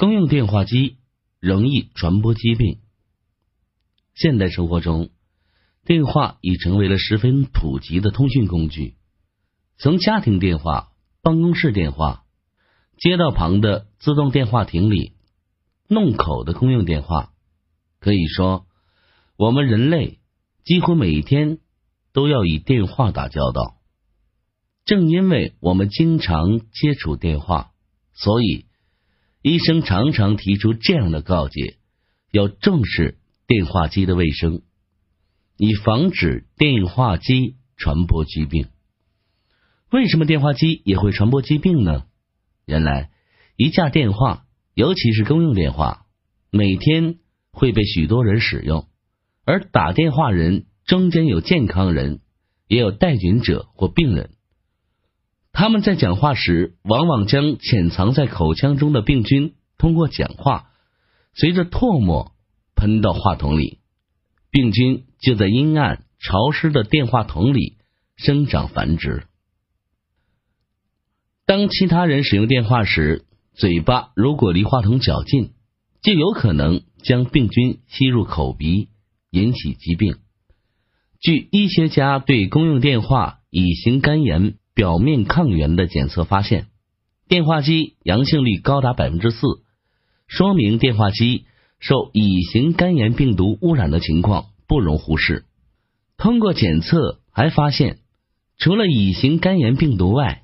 公用电话机容易传播疾病。现代生活中，电话已成为了十分普及的通讯工具。从家庭电话、办公室电话、街道旁的自动电话亭里弄口的公用电话，可以说，我们人类几乎每一天都要与电话打交道。正因为我们经常接触电话，所以医生常常提出这样的告诫：要重视电话机的卫生，以防止电话机传播疾病。为什么电话机也会传播疾病呢？原来，一架电话，尤其是公用电话，每天会被许多人使用，而打电话人中间有健康人，也有带菌者或病人。他们在讲话时，往往将潜藏在口腔中的病菌通过讲话，随着唾沫喷到话筒里，病菌就在阴暗潮湿的电话筒里生长繁殖。当其他人使用电话时，嘴巴如果离话筒较近，就有可能将病菌吸入口鼻，引起疾病。据医学家对公用电话乙型肝炎表面抗原的检测发现，电话机阳性率高达百分之四，说明电话机受乙型肝炎病毒污染的情况不容忽视。通过检测还发现，除了乙型肝炎病毒外，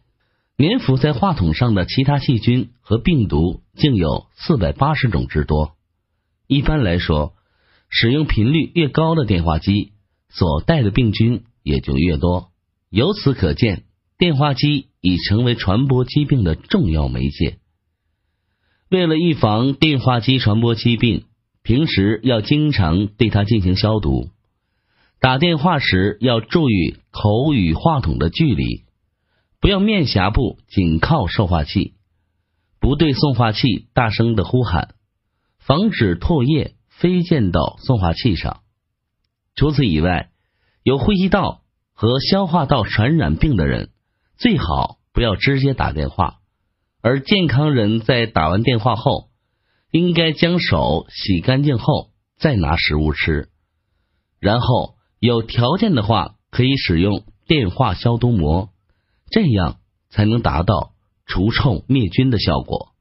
粘附在话筒上的其他细菌和病毒竟有四百八十种之多。一般来说，使用频率越高的电话机，所带的病菌也就越多。由此可见，电话机已成为传播疾病的重要媒介。为了预防电话机传播疾病，平时要经常对它进行消毒。打电话时要注意口与话筒的距离。不要面颊部紧靠受话器，不对送话器大声的呼喊，防止唾液飞溅到送话器上。除此以外，有呼吸道和消化道传染病的人最好不要直接打电话，而健康人在打完电话后，应该将手洗干净后再拿食物吃，然后有条件的话可以使用电话消毒膜。这样才能达到除臭灭菌的效果。